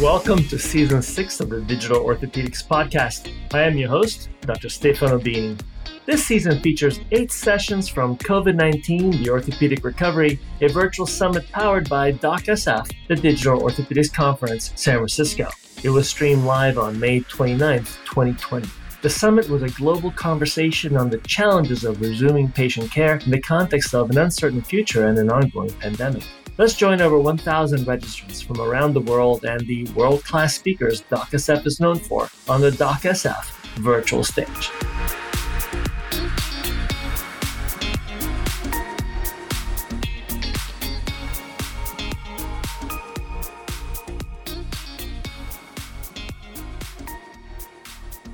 Welcome to season six of the Digital Orthopedics Podcast. I am your host, Dr. Stefano Bini. This season features eight sessions from COVID 19, the orthopedic recovery, a virtual summit powered by DocSF, the Digital Orthopedics Conference, San Francisco. It was streamed live on May 29th, 2020. The summit was a global conversation on the challenges of resuming patient care in the context of an uncertain future and an ongoing pandemic. Let's join over 1,000 registrants from around the world and the world class speakers DocSF is known for on the DocSF virtual stage.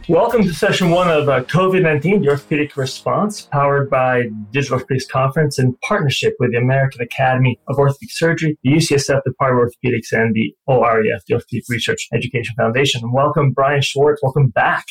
Welcome to session one of uh, COVID 19, the Orthopedic Response, powered by Digital Orthopedics Conference in partnership with the American Academy of Orthopedic Surgery, the UCSF Department of Orthopedics, and the OREF, the Orthopedic Research Education Foundation. And welcome, Brian Schwartz. Welcome back.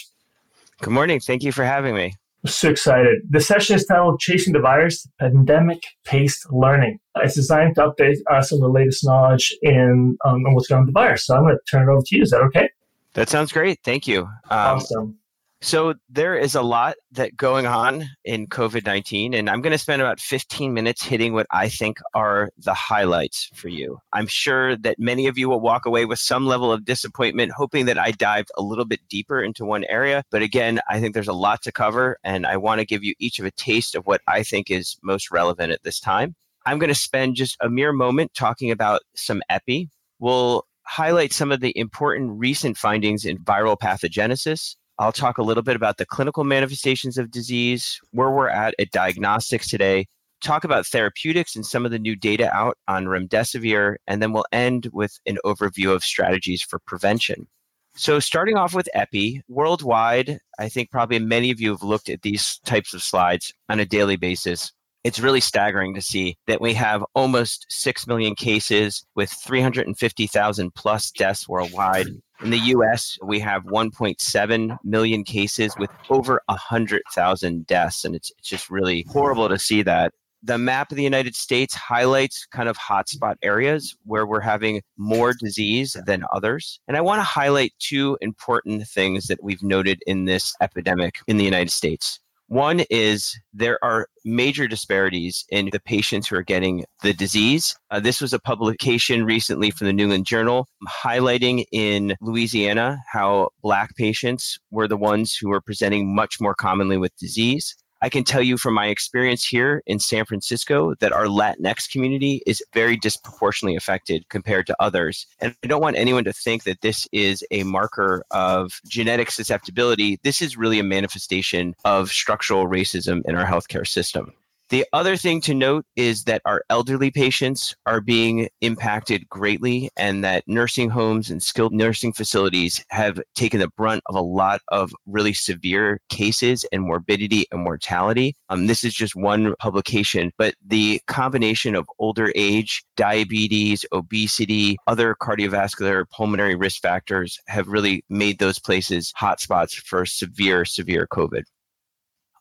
Good morning. Thank you for having me. I'm so excited. The session is titled Chasing the Virus Pandemic Paced Learning. It's designed to update us on the latest knowledge in um, on what's going on with the virus. So I'm going to turn it over to you. Is that okay? That sounds great. Thank you. Um, awesome. So there is a lot that going on in COVID-19 and I'm going to spend about 15 minutes hitting what I think are the highlights for you. I'm sure that many of you will walk away with some level of disappointment hoping that I dived a little bit deeper into one area, but again, I think there's a lot to cover and I want to give you each of a taste of what I think is most relevant at this time. I'm going to spend just a mere moment talking about some epi. We'll highlight some of the important recent findings in viral pathogenesis. I'll talk a little bit about the clinical manifestations of disease, where we're at at diagnostics today, talk about therapeutics and some of the new data out on remdesivir, and then we'll end with an overview of strategies for prevention. So, starting off with EPI, worldwide, I think probably many of you have looked at these types of slides on a daily basis it's really staggering to see that we have almost 6 million cases with 350,000 plus deaths worldwide. In the US, we have 1.7 million cases with over 100,000 deaths. And it's, it's just really horrible to see that. The map of the United States highlights kind of hotspot areas where we're having more disease than others. And I want to highlight two important things that we've noted in this epidemic in the United States. One is there are major disparities in the patients who are getting the disease. Uh, this was a publication recently from the New England Journal highlighting in Louisiana how Black patients were the ones who were presenting much more commonly with disease. I can tell you from my experience here in San Francisco that our Latinx community is very disproportionately affected compared to others. And I don't want anyone to think that this is a marker of genetic susceptibility. This is really a manifestation of structural racism in our healthcare system. The other thing to note is that our elderly patients are being impacted greatly, and that nursing homes and skilled nursing facilities have taken the brunt of a lot of really severe cases and morbidity and mortality. Um, this is just one publication, but the combination of older age, diabetes, obesity, other cardiovascular, pulmonary risk factors have really made those places hotspots for severe, severe COVID.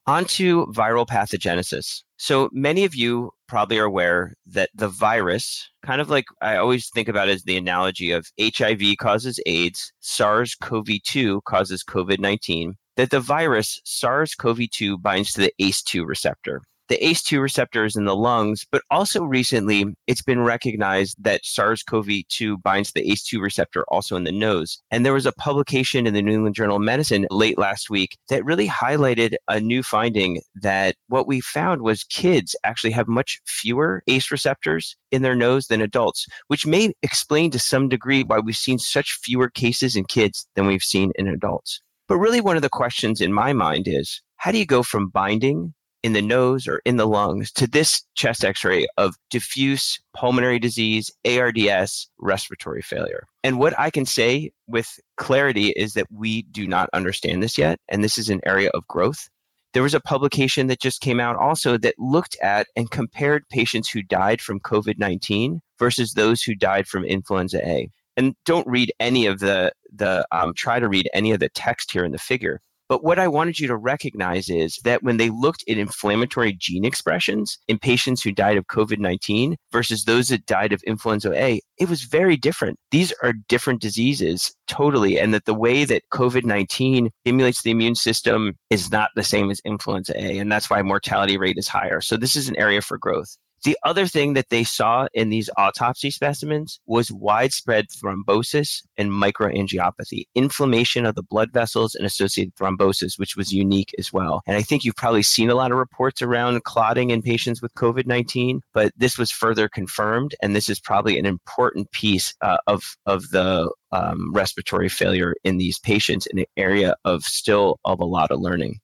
Onto viral pathogenesis. So many of you probably are aware that the virus, kind of like I always think about as the analogy of HIV causes AIDS, SARS CoV 2 causes COVID 19, that the virus SARS CoV 2 binds to the ACE2 receptor the ACE2 receptors in the lungs, but also recently it's been recognized that SARS CoV 2 binds the ACE2 receptor also in the nose. And there was a publication in the New England Journal of Medicine late last week that really highlighted a new finding that what we found was kids actually have much fewer ACE receptors in their nose than adults, which may explain to some degree why we've seen such fewer cases in kids than we've seen in adults. But really, one of the questions in my mind is how do you go from binding in the nose or in the lungs to this chest x ray of diffuse pulmonary disease, ARDS, respiratory failure. And what I can say with clarity is that we do not understand this yet. And this is an area of growth. There was a publication that just came out also that looked at and compared patients who died from COVID 19 versus those who died from influenza A. And don't read any of the, the um, try to read any of the text here in the figure But what I wanted you to recognize is that when they looked at inflammatory gene expressions in patients who died of COVID 19 versus those that died of influenza A, it was very different. These are different diseases totally. And that the way that COVID 19 stimulates the immune system is not the same as influenza A. And that's why mortality rate is higher. So this is an area for growth. The other thing that they saw in these autopsy specimens was widespread thrombosis and microangiopathy, inflammation of the blood vessels and associated thrombosis, which was unique as well. And I think you've probably seen a lot of reports around clotting in patients with COVID 19, but this was further confirmed. And this is probably an important piece uh, of, of the um, respiratory failure in these patients in an area of still of a lot of learning.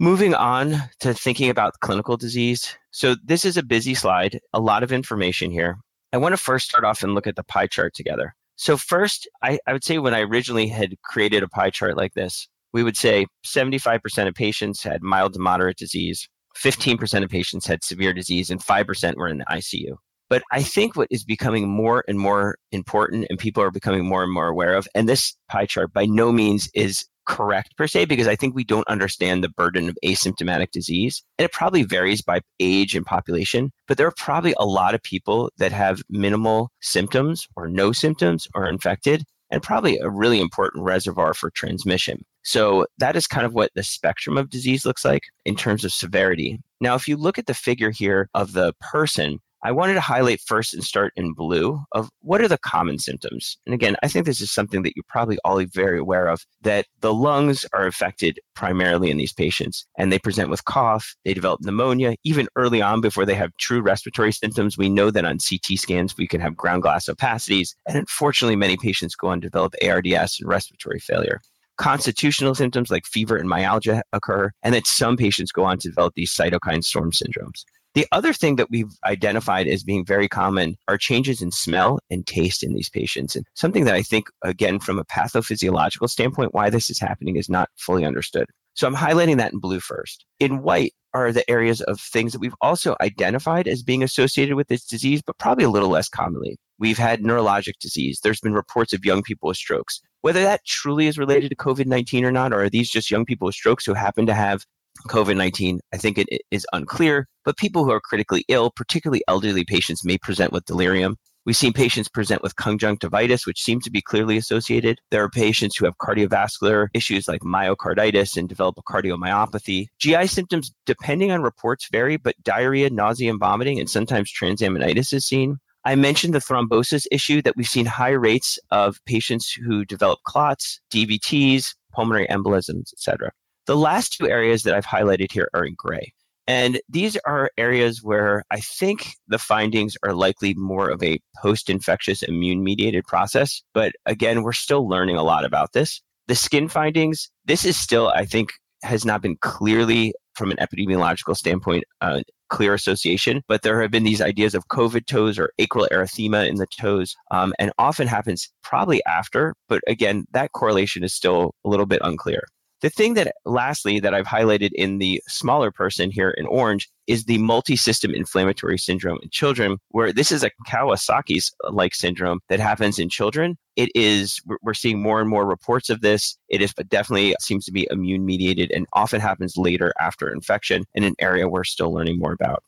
Moving on to thinking about clinical disease. So, this is a busy slide, a lot of information here. I want to first start off and look at the pie chart together. So, first, I, I would say when I originally had created a pie chart like this, we would say 75% of patients had mild to moderate disease, 15% of patients had severe disease, and 5% were in the ICU. But I think what is becoming more and more important and people are becoming more and more aware of, and this pie chart by no means is correct per se because I think we don't understand the burden of asymptomatic disease. And it probably varies by age and population, but there are probably a lot of people that have minimal symptoms or no symptoms or infected and probably a really important reservoir for transmission. So that is kind of what the spectrum of disease looks like in terms of severity. Now, if you look at the figure here of the person, I wanted to highlight first and start in blue of what are the common symptoms. And again, I think this is something that you're probably all very aware of that the lungs are affected primarily in these patients and they present with cough, they develop pneumonia, even early on before they have true respiratory symptoms. We know that on CT scans we can have ground glass opacities. And unfortunately, many patients go on to develop ARDS and respiratory failure constitutional symptoms like fever and myalgia occur, and that some patients go on to develop these cytokine storm syndromes. The other thing that we've identified as being very common are changes in smell and taste in these patients. And something that I think, again, from a pathophysiological standpoint, why this is happening is not fully understood. So I'm highlighting that in blue first. In white are the areas of things that we've also identified as being associated with this disease, but probably a little less commonly. We've had neurologic disease. There's been reports of young people with strokes. Whether that truly is related to COVID 19 or not, or are these just young people with strokes who happen to have COVID 19, I think it is unclear, but people who are critically ill, particularly elderly patients, may present with delirium. We've seen patients present with conjunctivitis, which seems to be clearly associated. There are patients who have cardiovascular issues like myocarditis and develop a cardiomyopathy. GI symptoms, depending on reports, vary, but diarrhea, nausea, and vomiting, and sometimes transaminitis is seen. I mentioned the thrombosis issue that we've seen high rates of patients who develop clots, DVTs, pulmonary embolisms, etc. The last two areas that I've highlighted here are in gray. And these are areas where I think the findings are likely more of a post infectious immune mediated process. But again, we're still learning a lot about this. The skin findings, this is still, I think, has not been clearly, from an epidemiological standpoint, a clear association. But there have been these ideas of COVID toes or acral erythema in the toes, um, and often happens probably after. But again, that correlation is still a little bit unclear. The thing that, lastly, that I've highlighted in the smaller person here in orange is the multi-system inflammatory syndrome in children, where this is a Kawasaki's like syndrome that happens in children. It is, we're seeing more and more reports of this. It is but definitely seems to be immune mediated and often happens later after infection in an area we're still learning more about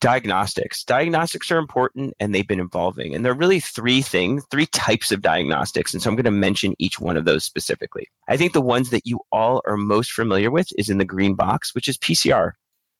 diagnostics. Diagnostics are important and they've been evolving. And there are really three things, three types of diagnostics. And so I'm going to mention each one of those specifically. I think the ones that you all are most familiar with is in the green box, which is PCR.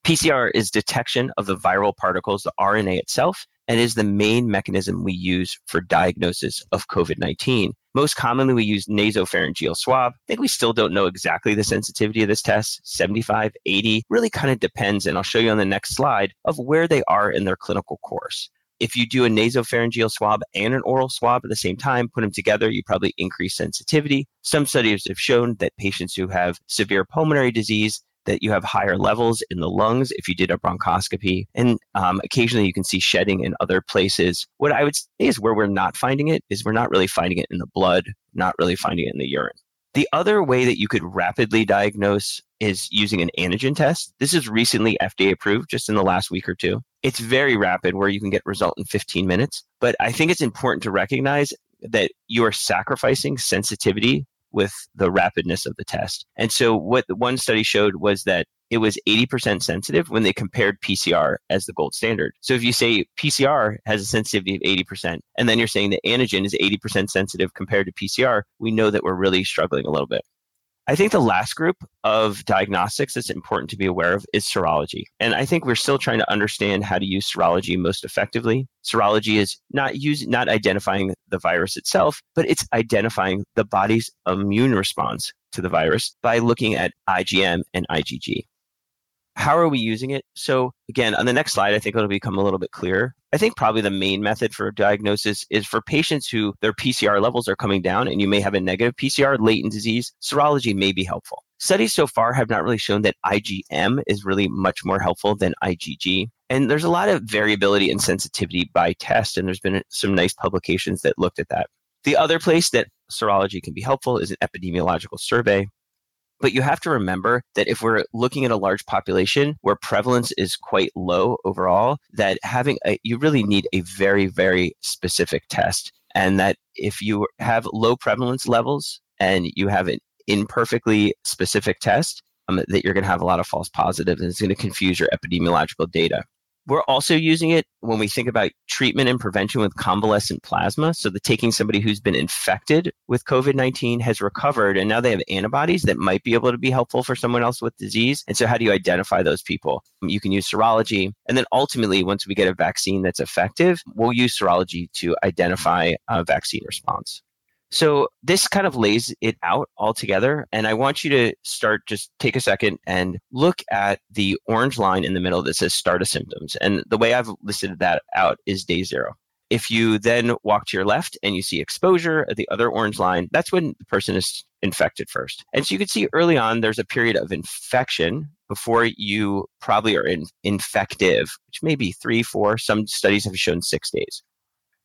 PCR is detection of the viral particles, the RNA itself, and is the main mechanism we use for diagnosis of COVID 19. Most commonly, we use nasopharyngeal swab. I think we still don't know exactly the sensitivity of this test 75, 80, really kind of depends. And I'll show you on the next slide of where they are in their clinical course. If you do a nasopharyngeal swab and an oral swab at the same time, put them together, you probably increase sensitivity. Some studies have shown that patients who have severe pulmonary disease that you have higher levels in the lungs if you did a bronchoscopy. And um, occasionally you can see shedding in other places. What I would say is where we're not finding it is we're not really finding it in the blood, not really finding it in the urine. The other way that you could rapidly diagnose is using an antigen test. This is recently FDA approved just in the last week or two. It's very rapid where you can get result in 15 minutes, but I think it's important to recognize that you are sacrificing sensitivity with the rapidness of the test. And so what one study showed was that it was 80% sensitive when they compared PCR as the gold standard. So if you say PCR has a sensitivity of 80%, and then you're saying that antigen is 80% sensitive compared to PCR, we know that we're really struggling a little bit. I think the last group of diagnostics that's important to be aware of is serology. And I think we're still trying to understand how to use serology most effectively. Serology is not using not identifying the virus itself, but it's identifying the body's immune response to the virus by looking at IgM and IgG. How are we using it? So, again, on the next slide, I think it'll become a little bit clearer. I think probably the main method for diagnosis is for patients who their PCR levels are coming down and you may have a negative PCR, latent disease, serology may be helpful. Studies so far have not really shown that IgM is really much more helpful than IgG. And there's a lot of variability and sensitivity by test, and there's been some nice publications that looked at that. The other place that serology can be helpful is an epidemiological survey. But you have to remember that if we're looking at a large population where prevalence is quite low overall, that having a, you really need a very, very specific test. And that if you have low prevalence levels and you have an imperfectly specific test, um, that you're going to have a lot of false positives and it's going to confuse your epidemiological data. We're also using it when we think about treatment and prevention with convalescent plasma. So, the taking somebody who's been infected with COVID 19 has recovered, and now they have antibodies that might be able to be helpful for someone else with disease. And so, how do you identify those people? You can use serology. And then ultimately, once we get a vaccine that's effective, we'll use serology to identify a vaccine response. So this kind of lays it out all together. And I want you to start, just take a second and look at the orange line in the middle that says start of symptoms. And the way I've listed that out is day zero. If you then walk to your left and you see exposure at the other orange line, that's when the person is infected first. And so you can see early on, there's a period of infection before you probably are in infective, which may be three, four. Some studies have shown six days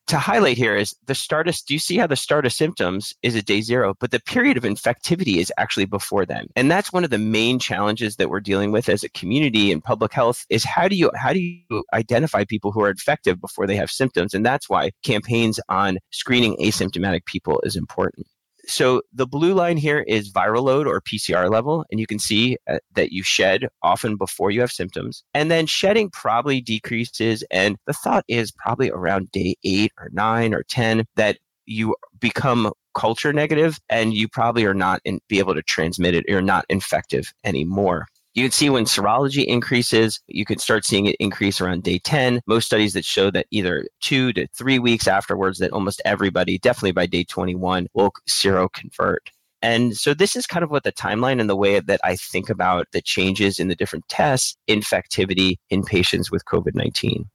to highlight here is the start of, do you see how the start of symptoms is at day zero, but the period of infectivity is actually before then. And that's one of the main challenges that we're dealing with as a community in public health is how do you, how do you identify people who are infective before they have symptoms? And that's why campaigns on screening asymptomatic people is important so the blue line here is viral load or PCR level, and you can see uh, that you shed often before you have symptoms. And then shedding probably decreases, and the thought is probably around day eight or nine or 10 that you become culture negative and you probably are not in, be able to transmit it. You're not infective anymore. You can see when serology increases, you can start seeing it increase around day 10. Most studies that show that either two to three weeks afterwards, that almost everybody, definitely by day 21, will seroconvert. And so this is kind of what the timeline and the way that I think about the changes in the different tests, infectivity in patients with COVID 19.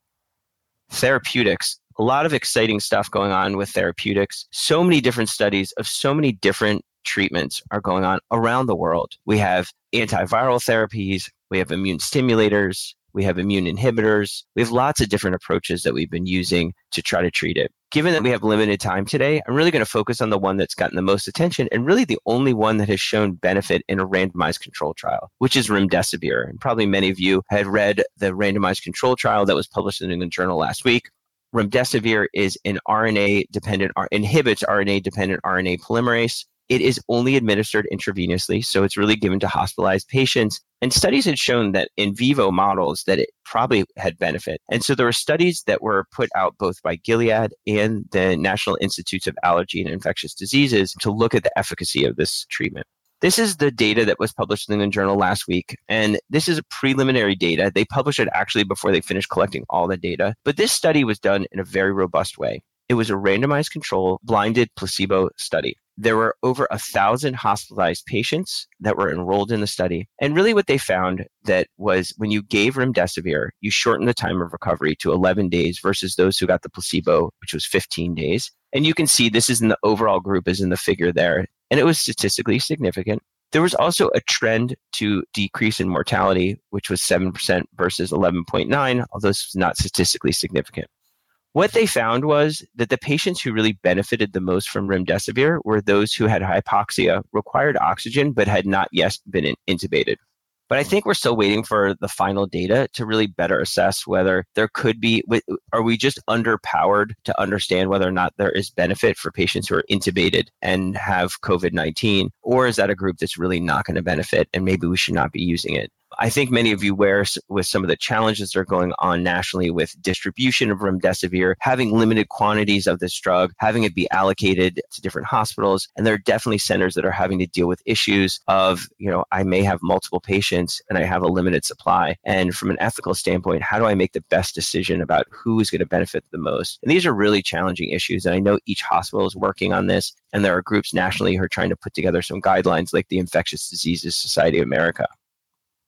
Therapeutics. A lot of exciting stuff going on with therapeutics. So many different studies of so many different treatments are going on around the world. We have antiviral therapies, we have immune stimulators, we have immune inhibitors. We have lots of different approaches that we've been using to try to treat it. Given that we have limited time today, I'm really going to focus on the one that's gotten the most attention and really the only one that has shown benefit in a randomized control trial, which is remdesivir. And probably many of you had read the randomized control trial that was published in the New England Journal last week. Remdesivir is an RNA dependent, inhibits RNA dependent RNA polymerase. It is only administered intravenously, so it's really given to hospitalized patients. And studies had shown that in vivo models that it probably had benefit. And so there were studies that were put out both by Gilead and the National Institutes of Allergy and Infectious Diseases to look at the efficacy of this treatment. This is the data that was published in the Journal last week. And this is preliminary data. They published it actually before they finished collecting all the data. But this study was done in a very robust way. It was a randomized control, blinded placebo study there were over a thousand hospitalized patients that were enrolled in the study. And really what they found that was when you gave remdesivir, you shortened the time of recovery to 11 days versus those who got the placebo, which was 15 days. And you can see this is in the overall group is in the figure there. And it was statistically significant. There was also a trend to decrease in mortality, which was 7% versus 11.9, although this was not statistically significant. What they found was that the patients who really benefited the most from remdesivir were those who had hypoxia, required oxygen, but had not yet been intubated. But I think we're still waiting for the final data to really better assess whether there could be, are we just underpowered to understand whether or not there is benefit for patients who are intubated and have COVID 19? Or is that a group that's really not going to benefit and maybe we should not be using it? I think many of you aware with some of the challenges that are going on nationally with distribution of remdesivir, having limited quantities of this drug, having it be allocated to different hospitals. And there are definitely centers that are having to deal with issues of, you know, I may have multiple patients and I have a limited supply. And from an ethical standpoint, how do I make the best decision about who is going to benefit the most? And these are really challenging issues. And I know each hospital is working on this. And there are groups nationally who are trying to put together some guidelines like the Infectious Diseases Society of America.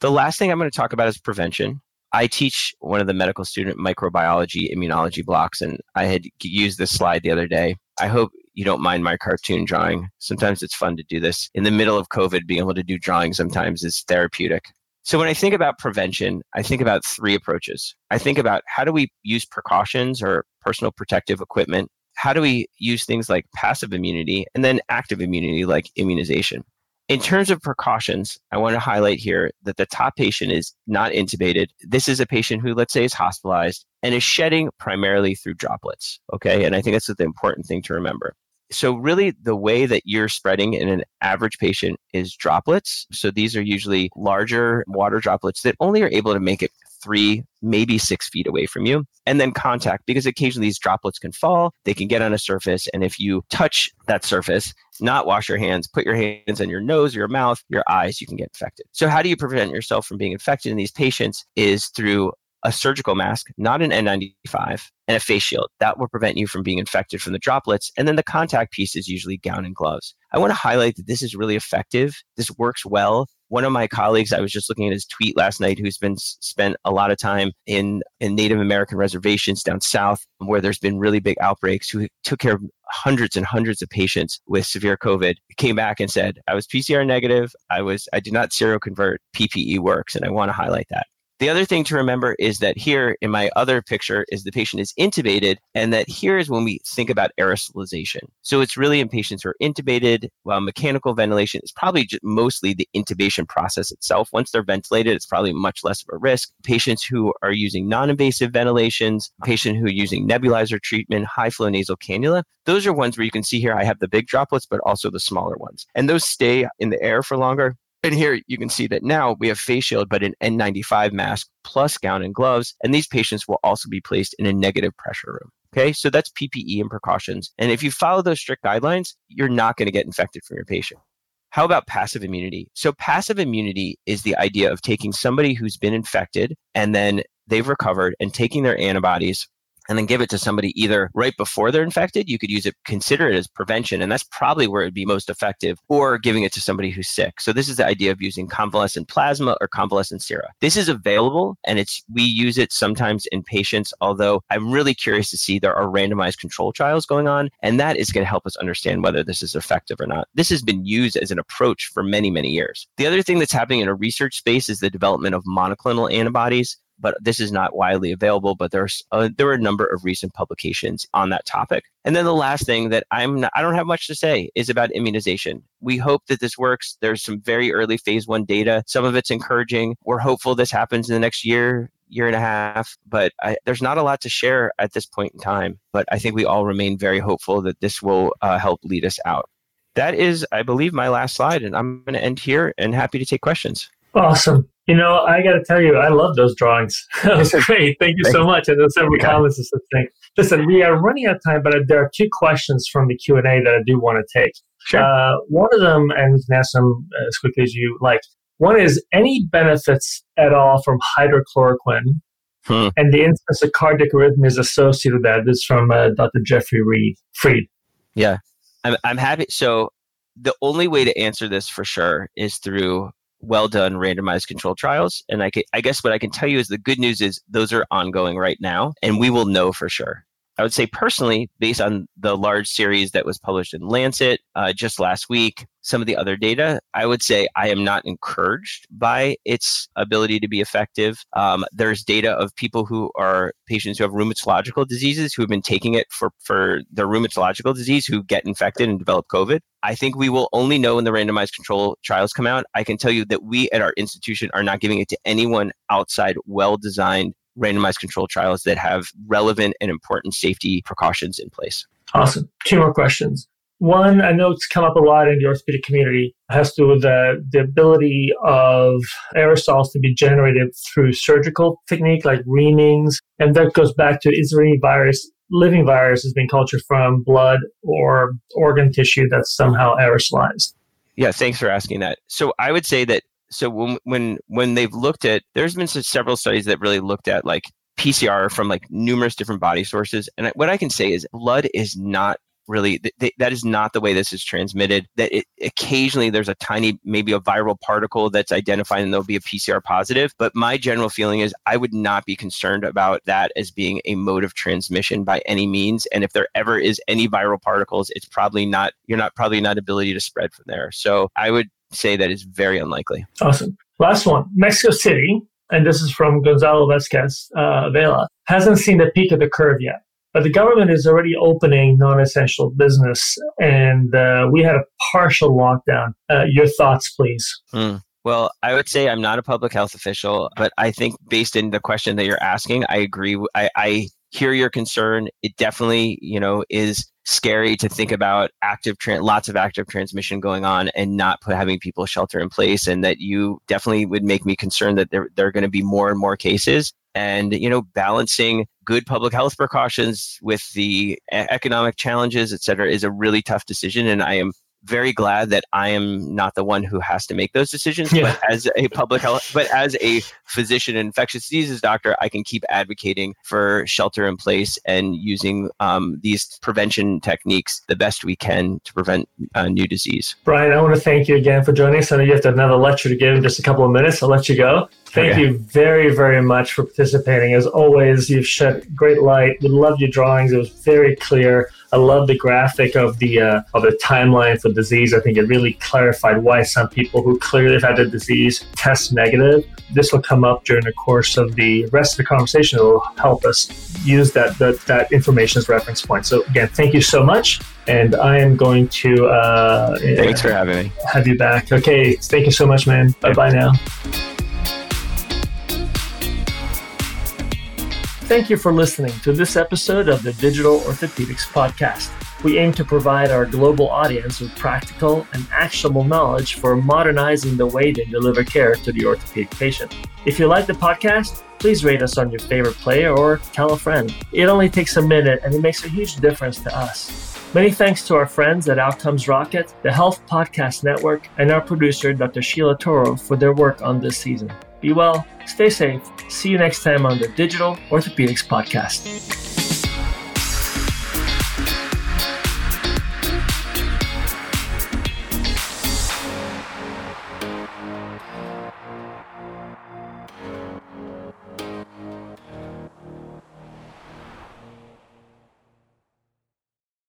The last thing I'm going to talk about is prevention. I teach one of the medical student microbiology immunology blocks, and I had used this slide the other day. I hope you don't mind my cartoon drawing. Sometimes it's fun to do this. In the middle of COVID, being able to do drawing sometimes is therapeutic. So when I think about prevention, I think about three approaches. I think about how do we use precautions or personal protective equipment? How do we use things like passive immunity and then active immunity like immunization? In terms of precautions, I want to highlight here that the top patient is not intubated. This is a patient who, let's say, is hospitalized and is shedding primarily through droplets. Okay. And I think that's the important thing to remember. So, really, the way that you're spreading in an average patient is droplets. So, these are usually larger water droplets that only are able to make it three, maybe six feet away from you. And then contact, because occasionally these droplets can fall, they can get on a surface. And if you touch that surface, not wash your hands, put your hands on your nose, your mouth, your eyes, you can get infected. So, how do you prevent yourself from being infected in these patients? Is through a surgical mask, not an N95, and a face shield. That will prevent you from being infected from the droplets. And then the contact piece is usually gown and gloves. I want to highlight that this is really effective. This works well one of my colleagues, I was just looking at his tweet last night, who's been spent a lot of time in, in Native American reservations down south where there's been really big outbreaks, who took care of hundreds and hundreds of patients with severe COVID, came back and said, I was PCR negative. I was, I did not seroconvert. PPE works. And I want to highlight that. The other thing to remember is that here in my other picture is the patient is intubated, and that here is when we think about aerosolization. So it's really in patients who are intubated, while mechanical ventilation is probably mostly the intubation process itself. Once they're ventilated, it's probably much less of a risk. Patients who are using non-invasive ventilations, patient who are using nebulizer treatment, high flow nasal cannula, those are ones where you can see here I have the big droplets, but also the smaller ones. And those stay in the air for longer. And here you can see that now we have face shield, but an N95 mask plus gown and gloves. And these patients will also be placed in a negative pressure room. Okay, so that's PPE and precautions. And if you follow those strict guidelines, you're not going to get infected from your patient. How about passive immunity? So, passive immunity is the idea of taking somebody who's been infected and then they've recovered and taking their antibodies and then give it to somebody either right before they're infected. You could use it, consider it as prevention, and that's probably where it'd be most effective, or giving it to somebody who's sick. So this is the idea of using convalescent plasma or convalescent sera. This is available, and it's we use it sometimes in patients. Although I'm really curious to see there are randomized control trials going on, and that is going to help us understand whether this is effective or not. This has been used as an approach for many, many years. The other thing that's happening in a research space is the development of monoclonal antibodies but this is not widely available. But there's a, there are a number of recent publications on that topic. And then the last thing that I'm not, I don't have much to say is about immunization. We hope that this works. There's some very early phase one data. Some of it's encouraging. We're hopeful this happens in the next year, year and a half, but I, there's not a lot to share at this point in time. But I think we all remain very hopeful that this will uh, help lead us out. That is, I believe, my last slide, and I'm going to end here and happy to take questions. Awesome. You know, I got to tell you, I love those drawings. that was great. Thank you so much. And there's several yeah. comments and such thing. Listen, we are running out of time, but there are two questions from the Q and A that I do want to take. Sure. Uh, one of them, and we can ask them as quickly as you like. One is any benefits at all from hydroxychloroquine, hmm. and the instance of cardiac arrhythmias associated with that. This is from uh, Dr. Jeffrey Reed Fried. Yeah, I'm I'm happy. So the only way to answer this for sure is through well done randomized control trials. And I, can, I guess what I can tell you is the good news is those are ongoing right now, and we will know for sure. I would say personally, based on the large series that was published in Lancet uh, just last week, some of the other data, I would say I am not encouraged by its ability to be effective. Um, there's data of people who are patients who have rheumatological diseases who have been taking it for, for their rheumatological disease who get infected and develop COVID. I think we will only know when the randomized control trials come out. I can tell you that we at our institution are not giving it to anyone outside well designed randomized control trials that have relevant and important safety precautions in place. Awesome. Two more questions. One, I know it's come up a lot in the orthopedic community, it has to do with the, the ability of aerosols to be generated through surgical technique like reamings. And that goes back to is there any virus, living virus has been cultured from blood or organ tissue that's somehow aerosolized? Yeah, thanks for asking that. So I would say that so when when when they've looked at there's been several studies that really looked at like PCR from like numerous different body sources and what I can say is blood is not really th- th- that is not the way this is transmitted that it, occasionally there's a tiny maybe a viral particle that's identified and there'll be a pcr positive but my general feeling is i would not be concerned about that as being a mode of transmission by any means and if there ever is any viral particles it's probably not you're not probably not ability to spread from there. So i would say that is very unlikely. Awesome. Last one Mexico City, and this is from Gonzalo Vasquez uh, Vela, hasn't seen the peak of the curve yet. But the government is already opening non essential business, and uh, we had a partial lockdown. Uh, your thoughts, please. Mm. Well, I would say I'm not a public health official, but I think based in the question that you're asking, I agree. I, I hear your concern. It definitely, you know, is scary to think about active tra- lots of active transmission going on and not put, having people shelter in place and that you definitely would make me concerned that there, there are going to be more and more cases and you know balancing good public health precautions with the economic challenges et cetera is a really tough decision and i am very glad that I am not the one who has to make those decisions. Yeah. But as a public health, but as a physician and infectious diseases doctor, I can keep advocating for shelter in place and using um, these prevention techniques the best we can to prevent uh, new disease. Brian, I want to thank you again for joining us. I know you have to have another lecture to give in just a couple of minutes. I'll let you go. Thank okay. you very, very much for participating. As always, you've shed great light. We love your drawings. It was very clear. I love the graphic of the uh, of the timeline for disease. I think it really clarified why some people who clearly have had the disease test negative. This will come up during the course of the rest of the conversation. It will help us use that that, that information as reference point. So again, thank you so much. And I am going to uh, thanks for having me. Have you back. Okay, thank you so much, man. Bye bye now. Thank you for listening to this episode of the Digital Orthopedics Podcast. We aim to provide our global audience with practical and actionable knowledge for modernizing the way they deliver care to the orthopedic patient. If you like the podcast, please rate us on your favorite player or tell a friend. It only takes a minute and it makes a huge difference to us. Many thanks to our friends at Outcomes Rocket, the Health Podcast Network, and our producer, Dr. Sheila Toro, for their work on this season. Be well, stay safe. See you next time on the Digital Orthopedics Podcast.